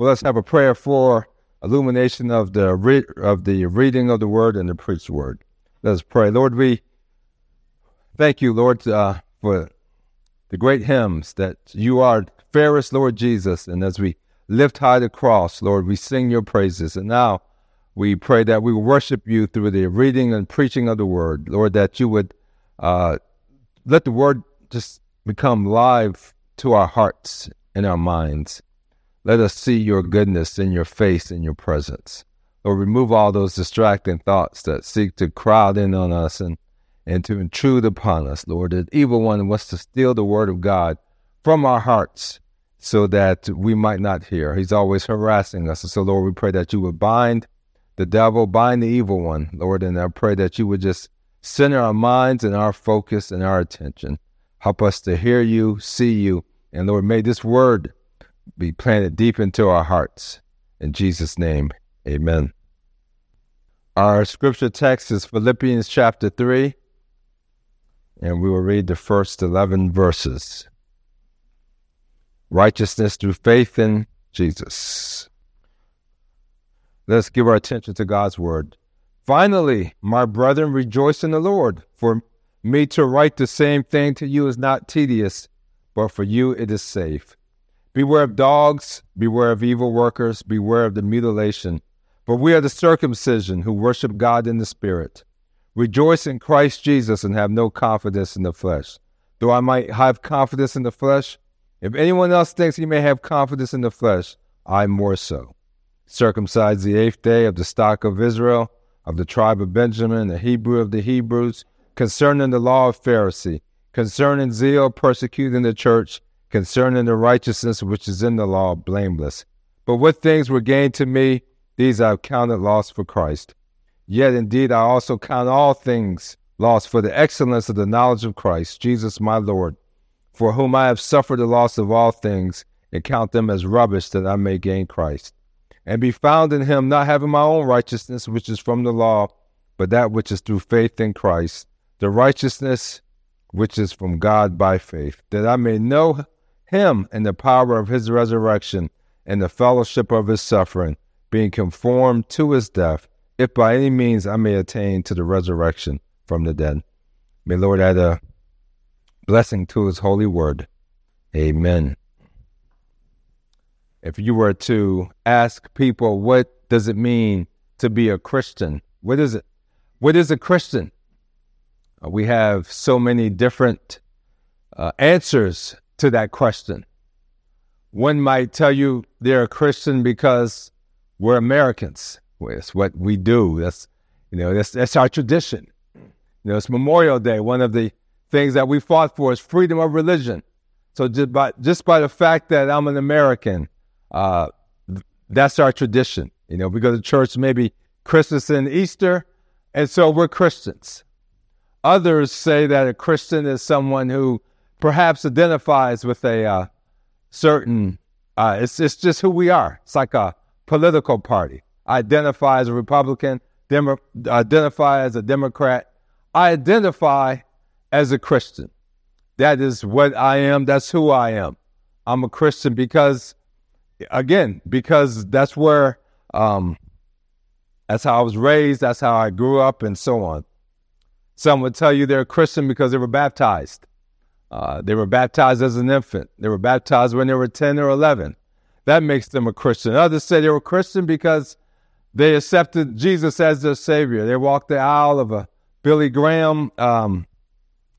Well, let's have a prayer for illumination of the re- of the reading of the word and the preached word. Let us pray. Lord, we thank you, Lord, uh, for the great hymns that you are fairest, Lord Jesus. And as we lift high the cross, Lord, we sing your praises. And now we pray that we worship you through the reading and preaching of the word, Lord, that you would uh, let the word just become live to our hearts and our minds. Let us see your goodness in your face and your presence. Lord, remove all those distracting thoughts that seek to crowd in on us and, and to intrude upon us, Lord. The evil one wants to steal the word of God from our hearts so that we might not hear. He's always harassing us. And so, Lord, we pray that you would bind the devil, bind the evil one, Lord, and I pray that you would just center our minds and our focus and our attention. Help us to hear you, see you, and Lord, may this word be planted deep into our hearts. In Jesus' name, amen. Our scripture text is Philippians chapter 3, and we will read the first 11 verses. Righteousness through faith in Jesus. Let's give our attention to God's word. Finally, my brethren, rejoice in the Lord. For me to write the same thing to you is not tedious, but for you it is safe. Beware of dogs, beware of evil workers, beware of the mutilation. For we are the circumcision who worship God in the Spirit. Rejoice in Christ Jesus and have no confidence in the flesh. Though I might have confidence in the flesh, if anyone else thinks he may have confidence in the flesh, I more so. Circumcised the eighth day of the stock of Israel, of the tribe of Benjamin, the Hebrew of the Hebrews, concerning the law of Pharisee, concerning zeal, persecuting the church, concerning the righteousness which is in the law, blameless. But what things were gained to me, these I have counted loss for Christ. Yet indeed I also count all things lost for the excellence of the knowledge of Christ, Jesus my Lord, for whom I have suffered the loss of all things, and count them as rubbish that I may gain Christ, and be found in him, not having my own righteousness which is from the law, but that which is through faith in Christ, the righteousness which is from God by faith, that I may know him and the power of his resurrection and the fellowship of his suffering, being conformed to his death, if by any means I may attain to the resurrection from the dead. May Lord add a blessing to his holy word. Amen. If you were to ask people, what does it mean to be a Christian? What is it? What is a Christian? Uh, we have so many different uh, answers to that question. One might tell you they're a Christian because we're Americans. It's what we do. That's you know that's that's our tradition. You know, it's Memorial Day. One of the things that we fought for is freedom of religion. So just by just by the fact that I'm an American, uh, that's our tradition. You know, we go to church maybe Christmas and Easter, and so we're Christians. Others say that a Christian is someone who perhaps identifies with a uh, certain, uh, it's, it's just who we are. It's like a political party. I identify as a Republican, Demo- identify as a Democrat. I identify as a Christian. That is what I am. That's who I am. I'm a Christian because, again, because that's where, um, that's how I was raised. That's how I grew up and so on. Some would tell you they're a Christian because they were baptized. Uh, they were baptized as an infant. They were baptized when they were 10 or 11. That makes them a Christian. Others say they were Christian because they accepted Jesus as their Savior. They walked the aisle of a Billy Graham um,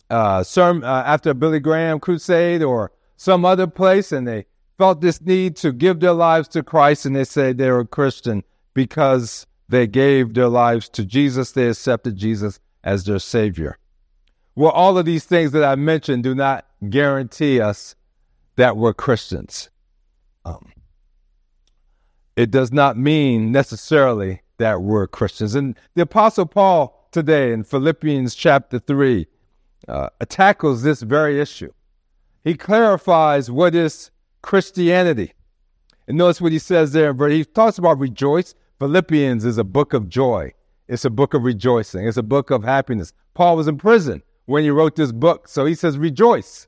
uh, sermon, uh, after a Billy Graham crusade or some other place, and they felt this need to give their lives to Christ, and they say they were Christian because they gave their lives to Jesus. They accepted Jesus as their Savior. Well, all of these things that I mentioned do not guarantee us that we're Christians. Um, it does not mean necessarily that we're Christians. And the Apostle Paul today in Philippians chapter 3 uh, tackles this very issue. He clarifies what is Christianity. And notice what he says there, he talks about rejoice. Philippians is a book of joy. It's a book of rejoicing. It's a book of happiness. Paul was in prison when he wrote this book. So he says, rejoice.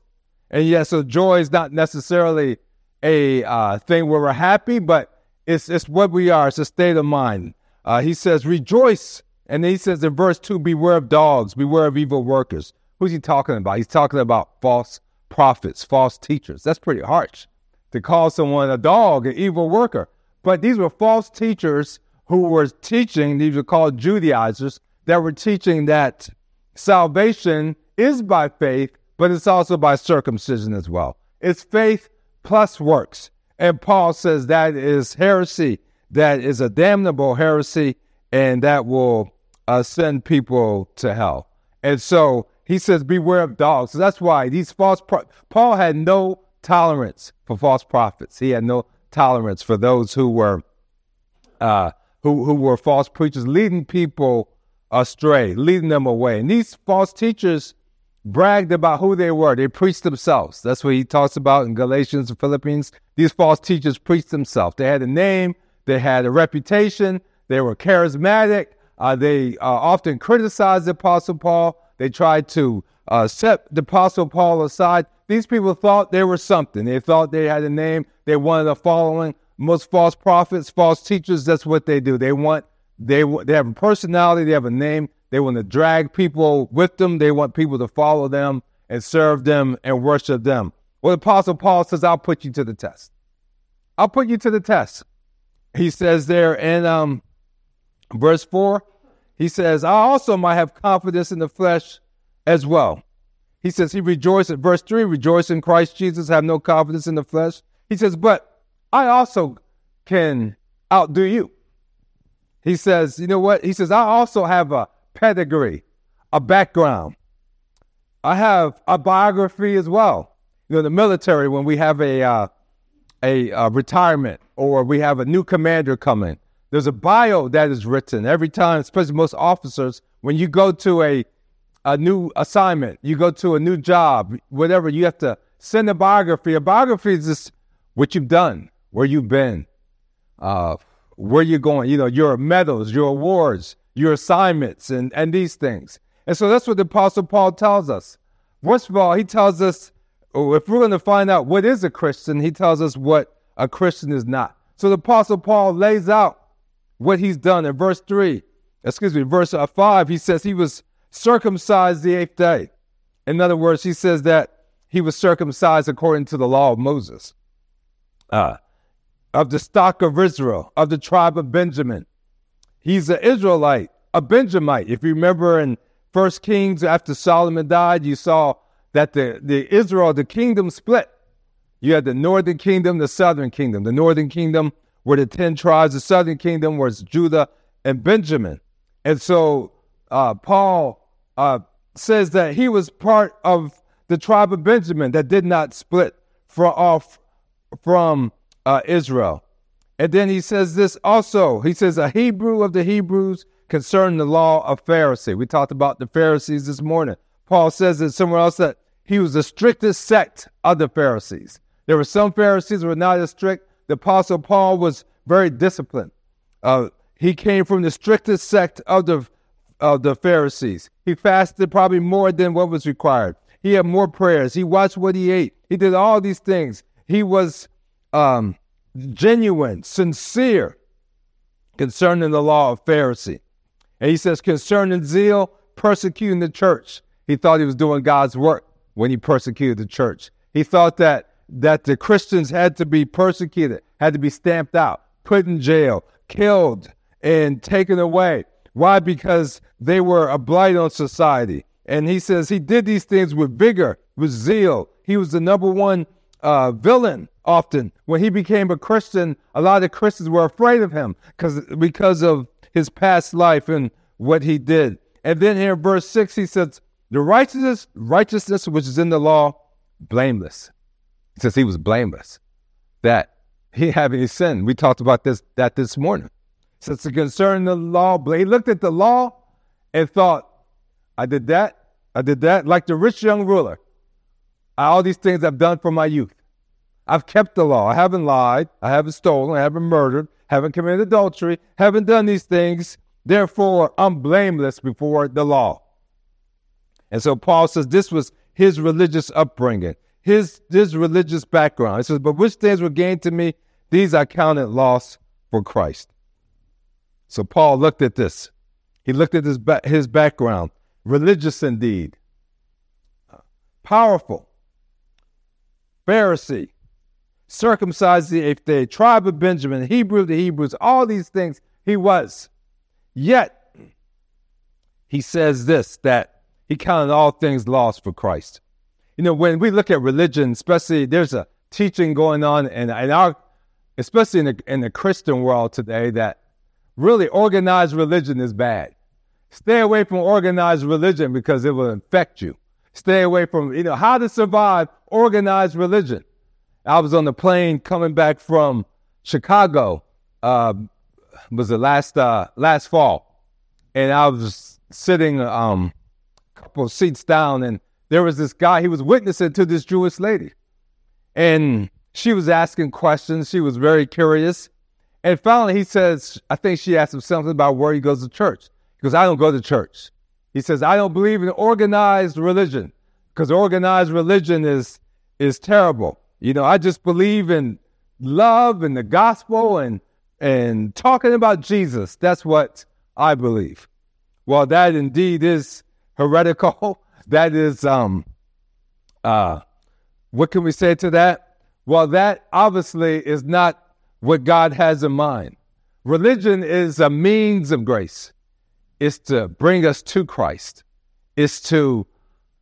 And yes, so joy is not necessarily a uh, thing where we're happy, but It's, it's what we are. It's a state of mind. Uh, he says, rejoice. And then he says in verse 2, beware of dogs, beware of evil workers. Who's he talking about? He's talking about false prophets, false teachers. That's pretty harsh to call someone a dog, an evil worker. But these were false teachers who were teaching, these were called Judaizers, that were teaching that salvation is by faith, but it's also by circumcision as well. It's faith plus works. And Paul says that is heresy, that is a damnable heresy, and that will uh, send people to hell. And so he says, beware of dogs. So that's why these false, pro- Paul had no tolerance for false prophets. He had no tolerance for those who were, uh, who, who were false preachers, leading people astray, leading them away. And these false teachers bragged about who they were. They preached themselves. That's what he talks about in Galatians and Philippians. These false teachers preached themselves. They had a name, they had a reputation, they were charismatic. Uh, they uh, often criticized the Apostle Paul. They tried to uh, set the Apostle Paul aside. These people thought they were something. They thought they had a name. They wanted a following. Most false prophets, false teachers, that's what they do. They want they they have a personality. They have a name. They want to drag people with them. They want people to follow them and serve them and worship them. Well, Apostle Paul says, I'll put you to the test. I'll put you to the test. He says there in um, verse 4, he says, I also might have confidence in the flesh as well. He says, He rejoiced at verse 3, rejoice in Christ Jesus, have no confidence in the flesh. He says, But I also can outdo you. He says, You know what? He says, I also have a pedigree, a background. I have a biography as well. You know, the military, when we have a, uh, a uh, retirement or we have a new commander coming, there's a bio that is written every time, especially most officers, when you go to a, a new assignment, you go to a new job, whatever, you have to send a biography. A biography is just what you've done, where you've been, uh, where you're going, you know, your medals, your awards, your assignments and, and these things. And so that's what the Apostle Paul tells us. First of all, he tells us oh, if we're going to find out what is a Christian, he tells us what a Christian is not. So the Apostle Paul lays out what he's done in verse 3. Excuse me, verse uh, 5, he says he was circumcised the eighth day. In other words, he says that he was circumcised according to the law of Moses, uh, of the stock of Israel, of the tribe of Benjamin. He's an Israelite, a Benjamite. If you remember in First Kings, after Solomon died, you saw that the, the Israel, the kingdom split. You had the northern kingdom, the southern kingdom. The northern kingdom were the 10 tribes, the southern kingdom was Judah and Benjamin. And so uh, Paul uh, says that he was part of the tribe of Benjamin that did not split for, off from uh, Israel. And then he says this also. He says, a Hebrew of the Hebrews concerning the law of Pharisee. We talked about the Pharisees this morning. Paul says it somewhere else that he was the strictest sect of the Pharisees. There were some Pharisees who were not as strict. The Apostle Paul was very disciplined. Uh, he came from the strictest sect of the of the Pharisees. He fasted probably more than what was required. He had more prayers. He watched what he ate. He did all these things. He was um, genuine, sincere concerning the law of Pharisee. And he says, concerning zeal, persecuting the church. He thought he was doing God's work when he persecuted the church. He thought that that the Christians had to be persecuted, had to be stamped out, put in jail, killed, and taken away. Why? Because they were a blight on society. And he says he did these things with vigor, with zeal. He was the number one uh, villain often. When he became a Christian, a lot of Christians were afraid of him because because of his past life and what he did. And then here, in verse six, he says, "The righteousness, righteousness which is in the law, blameless." He says he was blameless, that he had any sin. We talked about this that this morning. Since it concerned the law, he looked at the law and thought, "I did that, I did that," like the rich young ruler all these things I've done for my youth. I've kept the law. I haven't lied. I haven't stolen. I haven't murdered. Haven't committed adultery. Haven't done these things. Therefore, I'm blameless before the law. And so Paul says this was his religious upbringing, his, his religious background. He says, But which things were gained to me, these I counted loss for Christ. So Paul looked at this. He looked at his, ba- his background, religious indeed, powerful, Pharisee, circumcised the eighth day, tribe of Benjamin, Hebrew the Hebrews, all these things he was. Yet, he says this that he counted all things lost for Christ. You know, when we look at religion, especially there's a teaching going on in, in our, especially in the, in the Christian world today, that really organized religion is bad. Stay away from organized religion because it will infect you. Stay away from, you know, how to survive organized religion. I was on the plane coming back from Chicago. Uh, was the last uh, last fall, and I was sitting um, a couple of seats down, and there was this guy. He was witnessing to this Jewish lady, and she was asking questions. She was very curious, and finally he says, "I think she asked him something about where he goes to church." He goes, "I don't go to church." He says, "I don't believe in organized religion because organized religion is is terrible." You know, I just believe in love and the gospel and and talking about Jesus. That's what I believe. Well, that indeed is heretical. That is um uh what can we say to that? Well, that obviously is not what God has in mind. Religion is a means of grace. It's to bring us to Christ. It's to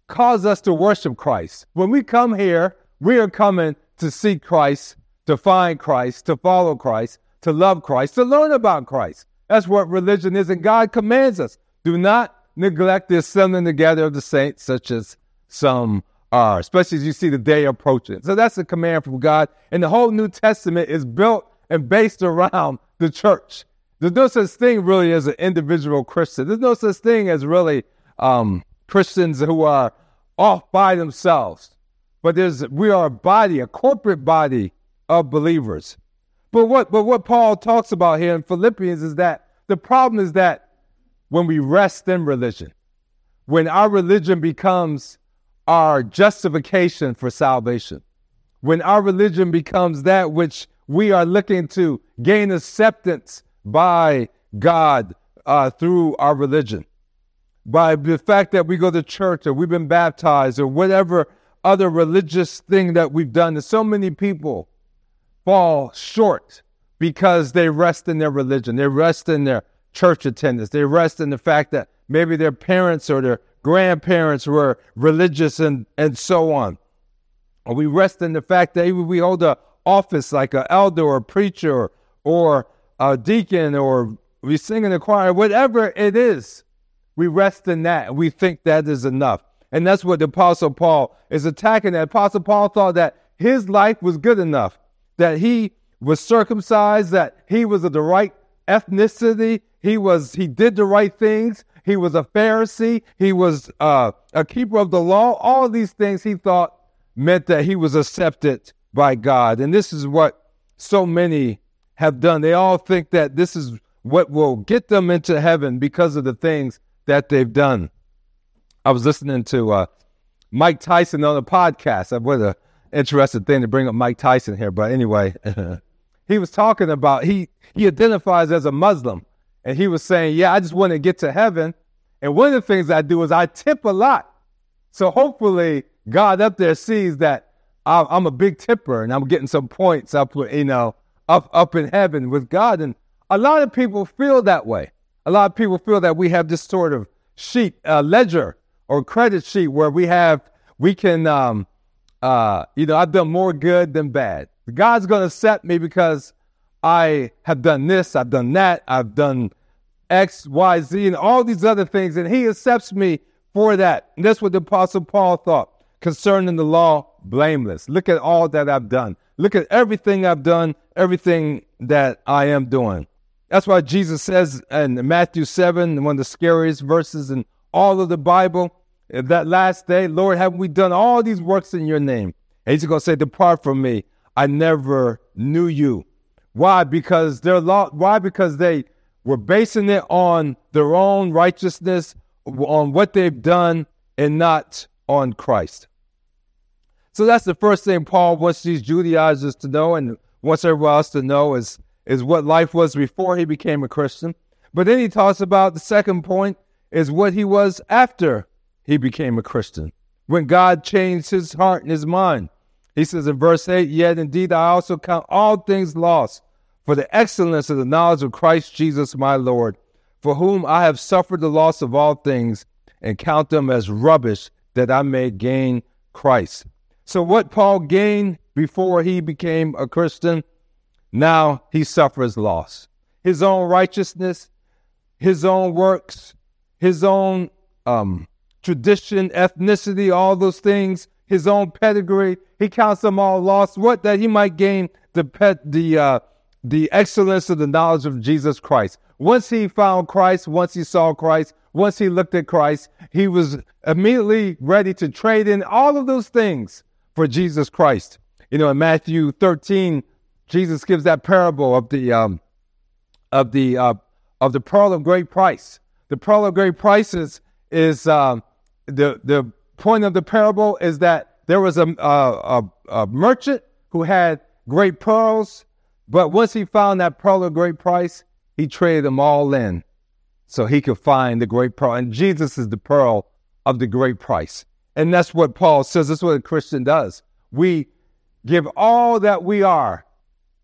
cause us to worship Christ. When we come here, we are coming to seek Christ, to find Christ, to follow Christ, to love Christ, to learn about Christ. That's what religion is. And God commands us do not neglect the assembling together of the saints, such as some are, especially as you see the day approaching. So that's a command from God. And the whole New Testament is built and based around the church. There's no such thing really as an individual Christian. There's no such thing as really um, Christians who are off by themselves but there's we are a body, a corporate body of believers. But what but what Paul talks about here in Philippians is that the problem is that when we rest in religion, when our religion becomes our justification for salvation, when our religion becomes that which we are looking to gain acceptance by God uh, through our religion, by the fact that we go to church or we've been baptized or whatever other religious thing that we've done. So many people fall short because they rest in their religion. They rest in their church attendance. They rest in the fact that maybe their parents or their grandparents were religious and, and so on. Or we rest in the fact that we hold an office like an elder or preacher or a deacon or we sing in the choir, whatever it is, we rest in that. And we think that is enough. And that's what the Apostle Paul is attacking. The Apostle Paul thought that his life was good enough, that he was circumcised, that he was of the right ethnicity, he was he did the right things, he was a Pharisee, he was uh, a keeper of the law. All of these things he thought meant that he was accepted by God. And this is what so many have done. They all think that this is what will get them into heaven because of the things that they've done. I was listening to uh, Mike Tyson on a podcast. What an interesting thing to bring up Mike Tyson here. But anyway, he was talking about he he identifies as a Muslim, and he was saying, "Yeah, I just want to get to heaven, and one of the things I do is I tip a lot. So hopefully, God up there sees that I'm a big tipper and I'm getting some points up, you know, up up in heaven with God. And a lot of people feel that way. A lot of people feel that we have this sort of sheet uh, ledger or credit sheet where we have we can um uh you know I've done more good than bad. God's going to accept me because I have done this, I've done that, I've done X, Y, Z, and all these other things, and He accepts me for that. And that's what the Apostle Paul thought concerning the law, blameless. Look at all that I've done. Look at everything I've done, everything that I am doing. That's why Jesus says in Matthew 7, one of the scariest verses in all of the Bible, eh, that last day, Lord, haven't we done all these works in your name? And he's going to say, Depart from me. I never knew you. Why? Because they're law. Why? Because they were basing it on their own righteousness, on what they've done, and not on Christ. So that's the first thing Paul wants these Judaizers to know, and wants everyone else to know is is what life was before he became a Christian. But then he talks about the second point is what he was after he became a Christian, when God changed his heart and his mind. He says in verse 8, Yet indeed I also count all things lost for the excellence of the knowledge of Christ Jesus my Lord, for whom I have suffered the loss of all things, and count them as rubbish that I may gain Christ. So, what Paul gained before he became a Christian, now he suffers loss. His own righteousness, his own works, his own um, tradition, ethnicity, all those things, his own pedigree, he counts them all lost. What that he might gain the pet, the uh, the excellence of the knowledge of Jesus Christ. Once he found Christ, once he saw Christ, once he looked at Christ, he was immediately ready to trade in all of those things for Jesus Christ. You know, in Matthew 13, Jesus gives that parable of the um, of the uh, of the pearl of great price. The pearl of great price is, um, the the point of the parable is that there was a, a, a merchant who had great pearls, but once he found that pearl of great price, he traded them all in so he could find the great pearl. And Jesus is the pearl of the great price. And that's what Paul says. That's what a Christian does. We give all that we are,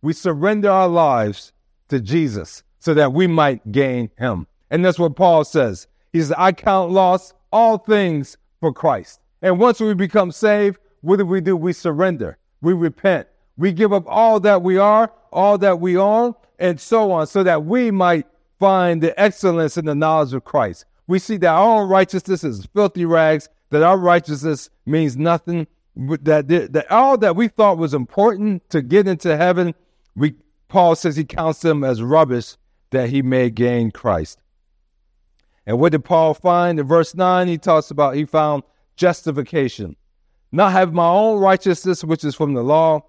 we surrender our lives to Jesus so that we might gain him. And that's what Paul says. He says, I count loss all things for Christ. And once we become saved, what do we do? We surrender. We repent. We give up all that we are, all that we own, and so on, so that we might find the excellence in the knowledge of Christ. We see that our righteousness is filthy rags, that our righteousness means nothing, that, that all that we thought was important to get into heaven, we, Paul says he counts them as rubbish that he may gain Christ. And what did Paul find? In verse 9, he talks about he found justification. Not have my own righteousness, which is from the law,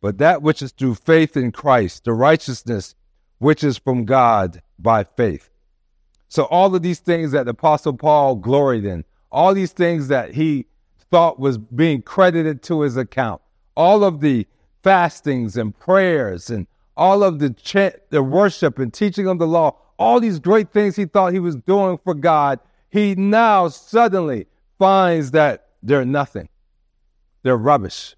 but that which is through faith in Christ, the righteousness which is from God by faith. So all of these things that the apostle Paul gloried in, all these things that he thought was being credited to his account, all of the fastings and prayers and all of the chant, the worship and teaching of the law, all these great things he thought he was doing for God, he now suddenly finds that they're nothing. They're rubbish.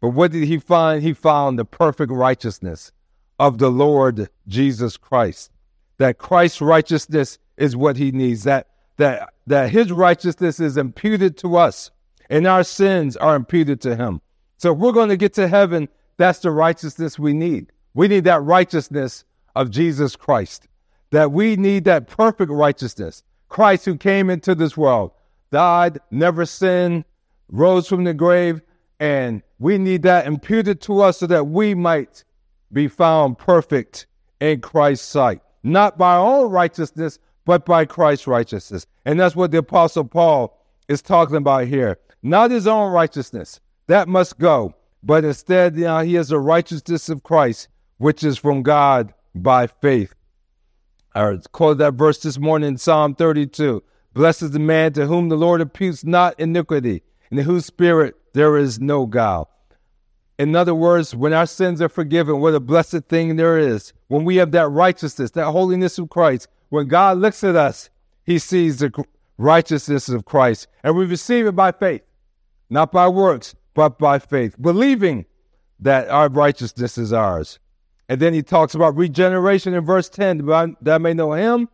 But what did he find? He found the perfect righteousness of the Lord Jesus Christ. That Christ's righteousness is what he needs, that, that, that his righteousness is imputed to us, and our sins are imputed to him. So if we're going to get to heaven, that's the righteousness we need. We need that righteousness of Jesus Christ. That we need that perfect righteousness. Christ who came into this world, died, never sinned, rose from the grave, and we need that imputed to us so that we might be found perfect in Christ's sight, not by our own righteousness, but by Christ's righteousness. And that's what the Apostle Paul is talking about here. Not his own righteousness, that must go, but instead, you know, he has the righteousness of Christ, which is from God by faith. I quoted that verse this morning in Psalm 32. Blessed is the man to whom the Lord imputes not iniquity, and in whose spirit there is no guile. In other words, when our sins are forgiven, what a blessed thing there is. When we have that righteousness, that holiness of Christ, when God looks at us, he sees the righteousness of Christ, and we receive it by faith, not by works, but by faith, believing that our righteousness is ours. And then he talks about regeneration in verse 10 that I may know him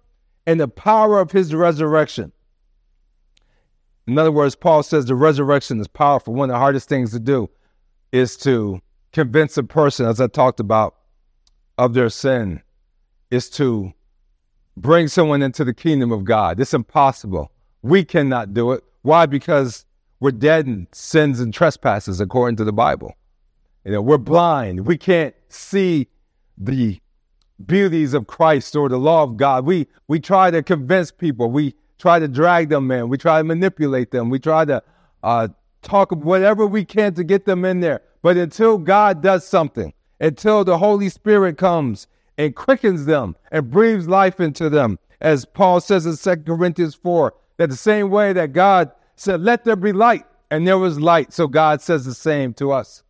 and the power of his resurrection. In other words, Paul says the resurrection is powerful. One of the hardest things to do is to convince a person, as I talked about, of their sin, is to bring someone into the kingdom of God. It's impossible. We cannot do it. Why? Because we're dead in sins and trespasses according to the Bible. You know, we're blind. We can't see the beauties of Christ or the law of God. We we try to convince people. We try to drag them in. We try to manipulate them. We try to uh, talk whatever we can to get them in there. But until God does something, until the Holy Spirit comes and quickens them and breathes life into them, as Paul says in 2 Corinthians 4, that the same way that God said, Let there be light, and there was light. So God says the same to us.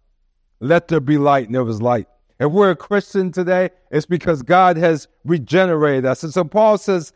Let there be light, and there was light. If we're a Christian today, it's because God has regenerated us. And so Paul says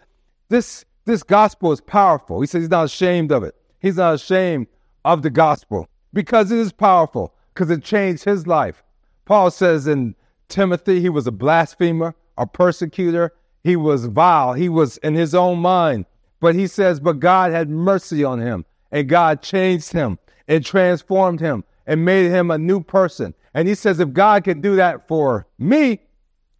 this, this gospel is powerful. He says he's not ashamed of it. He's not ashamed of the gospel because it is powerful, because it changed his life. Paul says in Timothy, he was a blasphemer, a persecutor. He was vile. He was in his own mind. But he says, but God had mercy on him and God changed him and transformed him and made him a new person. And he says, if God can do that for me,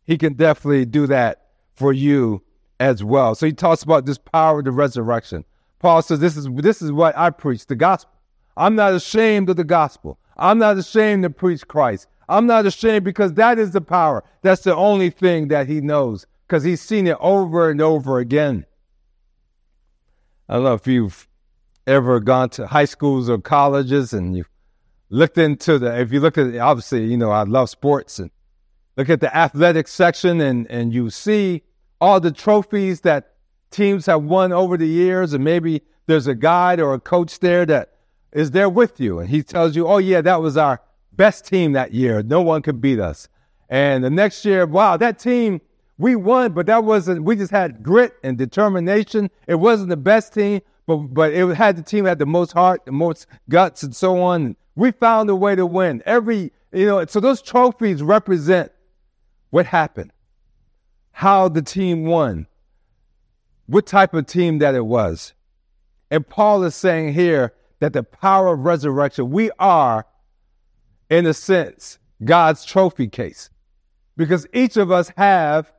he can definitely do that for you as well. So he talks about this power of the resurrection. Paul says, this is, this is what I preach, the gospel. I'm not ashamed of the gospel. I'm not ashamed to preach Christ. I'm not ashamed because that is the power. That's the only thing that he knows because he's seen it over and over again. I don't know if you've ever gone to high schools or colleges and you looked into the, if you look at, obviously, you know, I love sports and look at the athletic section and, and you see all the trophies that teams have won over the years. And maybe there's a guide or a coach there that is there with you. And he tells you, oh, yeah, that was our best team that year. No one could beat us. And the next year, wow, that team, we won, but that wasn't, we just had grit and determination. It wasn't the best team, but, but it had the team had the most heart, the most guts, and so on. We found a way to win. Every, you know, so those trophies represent what happened, how the team won, what type of team that it was. And Paul is saying here that the power of resurrection, we are, in a sense, God's trophy case. Because each of us have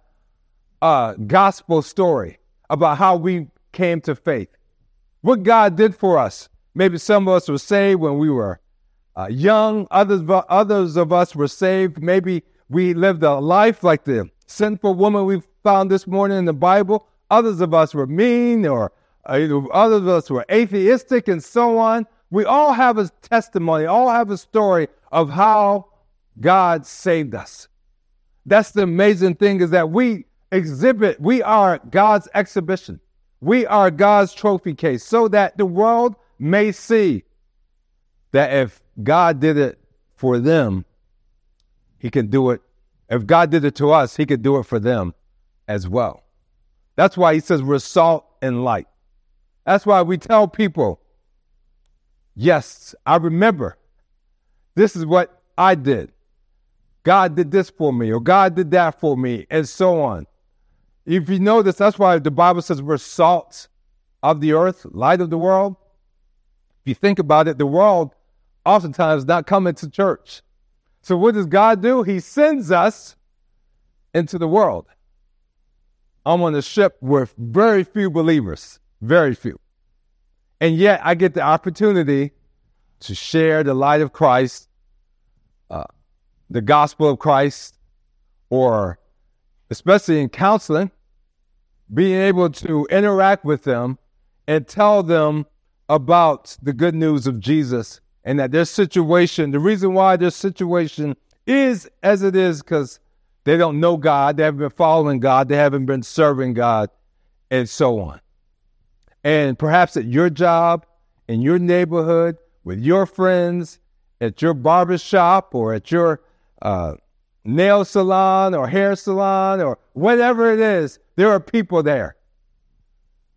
a gospel story about how we came to faith, what God did for us. Maybe some of us were saved when we were uh, young, others, others of us were saved. Maybe we lived a life like the sinful woman we found this morning in the Bible. Others of us were mean or uh, others of us were atheistic and so on. We all have a testimony, all have a story of how God saved us. That's the amazing thing is that we exhibit, we are God's exhibition. We are God's trophy case so that the world may see that if God did it for them, he can do it. If God did it to us, he could do it for them as well. That's why he says we're salt and light. That's why we tell people, yes, I remember. This is what I did. God did this for me, or God did that for me, and so on. If you this, that's why the Bible says we're salt of the earth, light of the world. If you think about it, the world oftentimes not coming to church. So what does God do? He sends us into the world. I'm on a ship with very few believers. Very few. And yet I get the opportunity to share the light of Christ, uh, the gospel of Christ, or especially in counseling, being able to interact with them and tell them about the good news of Jesus and that their situation, the reason why their situation is as it is, because they don't know God, they haven't been following God, they haven't been serving God, and so on. And perhaps at your job, in your neighborhood, with your friends, at your barber shop, or at your uh, nail salon or hair salon or whatever it is, there are people there.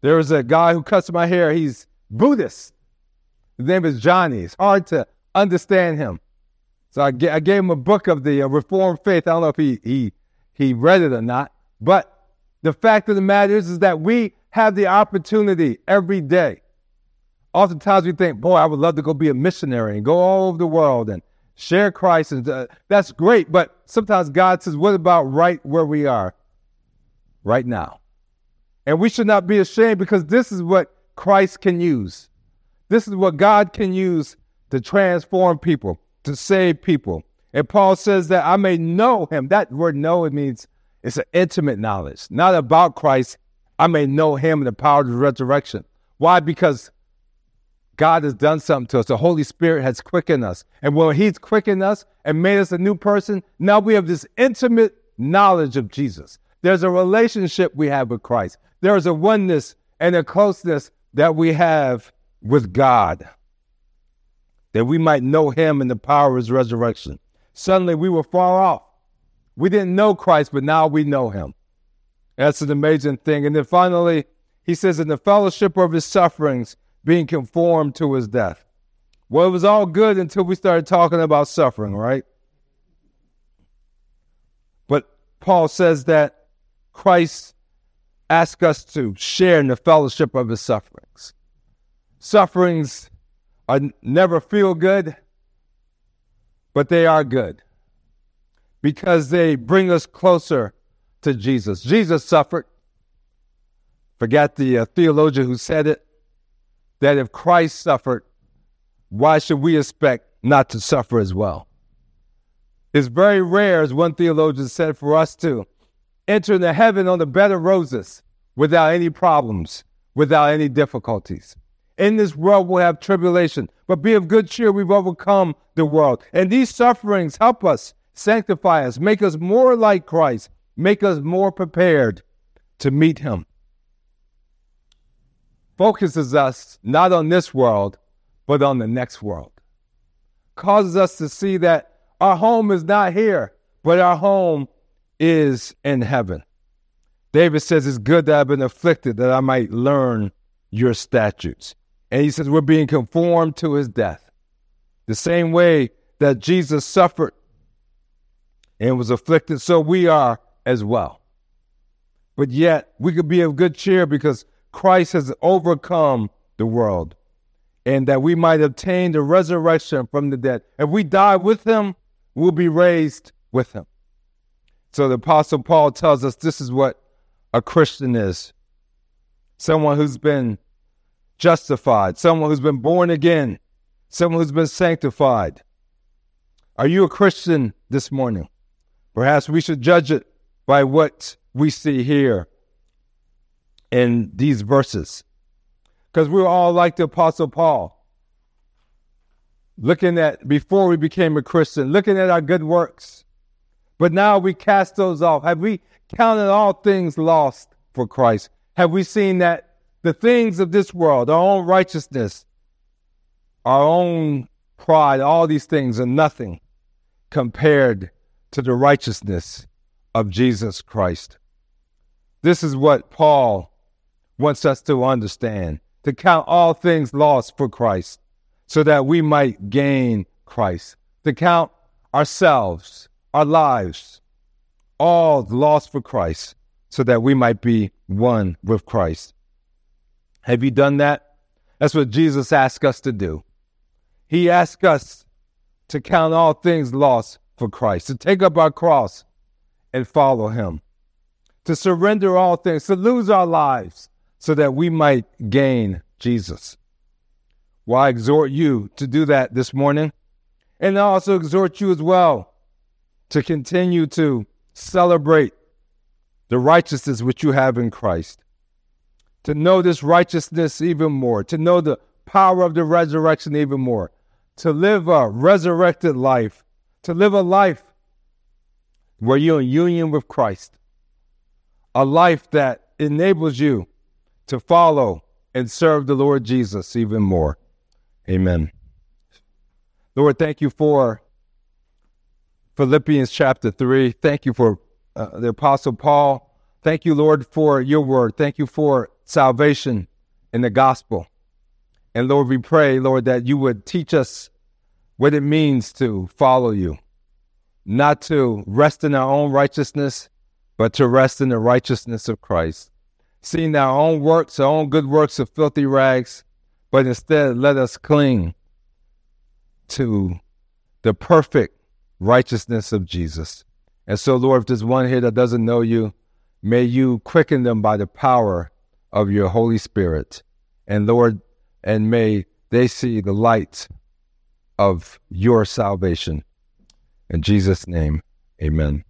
There was a guy who cuts my hair. He's Buddhist. His name is Johnny. It's hard to understand him. So I, I gave him a book of the uh, Reformed faith. I don't know if he, he, he read it or not. But the fact of the matter is, is that we have the opportunity every day. Oftentimes we think, boy, I would love to go be a missionary and go all over the world and share Christ. And uh, that's great. But sometimes God says, what about right where we are right now? And we should not be ashamed because this is what Christ can use. This is what God can use to transform people, to save people. And Paul says that I may know him. That word know, it means it's an intimate knowledge, not about Christ, I may know him and the power of the resurrection. Why? Because God has done something to us. The Holy Spirit has quickened us. And when He's quickened us and made us a new person, now we have this intimate knowledge of Jesus. There's a relationship we have with Christ. There is a oneness and a closeness that we have with God, that we might know Him and the power of His resurrection. Suddenly we were far off, We didn't know Christ, but now we know him. That's an amazing thing. And then finally, he says, in the fellowship of his sufferings, being conformed to his death. Well, it was all good until we started talking about suffering, right? But Paul says that Christ asks us to share in the fellowship of his sufferings. Sufferings are never feel good, but they are good because they bring us closer to Jesus. Jesus suffered. Forget the uh, theologian who said it that if Christ suffered, why should we expect not to suffer as well? It's very rare, as one theologian said, for us to enter into heaven on the bed of roses without any problems, without any difficulties. In this world, we'll have tribulation, but be of good cheer. We've overcome the world. And these sufferings help us, sanctify us, make us more like Christ, make us more prepared to meet Him. Focuses us not on this world, but on the next world. Causes us to see that our home is not here, but our home is in heaven. David says, It's good that I've been afflicted, that I might learn your statutes. And he says, We're being conformed to his death. The same way that Jesus suffered and was afflicted, so we are as well. But yet, we could be of good cheer because Christ has overcome the world and that we might obtain the resurrection from the dead. If we die with him, we'll be raised with him. So the Apostle Paul tells us this is what a Christian is someone who's been justified, someone who's been born again, someone who's been sanctified. Are you a Christian this morning? Perhaps we should judge it by what we see here in these verses because we're all like the Apostle Paul. Looking at, before we became a Christian, looking at our good works. But now we cast those off. Have we counted all things lost for Christ? Have we seen that the things of this world, our own righteousness, our own pride, all these things are nothing compared to the righteousness of Jesus Christ? This is what Paul wants us to understand to count all things lost for Christ, so that we might gain Christ, to count ourselves, our lives, all lost for Christ, so that we might be one with Christ. Have you done that? That's what Jesus asked us to do. He asked us to count all things lost for Christ, to take up our cross and follow Him, to surrender all things, to lose our lives, so that we might gain Jesus. Well, I exhort you to do that this morning. And I also exhort you as well to continue to celebrate the righteousness which you have in Christ, to know this righteousness even more, to know the power of the resurrection even more, to live a resurrected life, to live a life where you're in union with Christ, a life that enables you to follow and serve the Lord Jesus even more. Amen. Lord, thank you for Philippians chapter 3. Thank you for uh, the Apostle Paul. Thank you, Lord, for your word. Thank you for salvation in the gospel. And Lord, we pray, Lord, that you would teach us what it means to follow you, not to rest in our own righteousness, but to rest in the righteousness of Christ seeing our own works, our own good works of filthy rags, but instead let us cling to the perfect righteousness of Jesus. And so, Lord, if there's one here that doesn't know you, may you quicken them by the power of your Holy Spirit. And Lord, and may they see the light of your salvation. In Jesus' name, amen.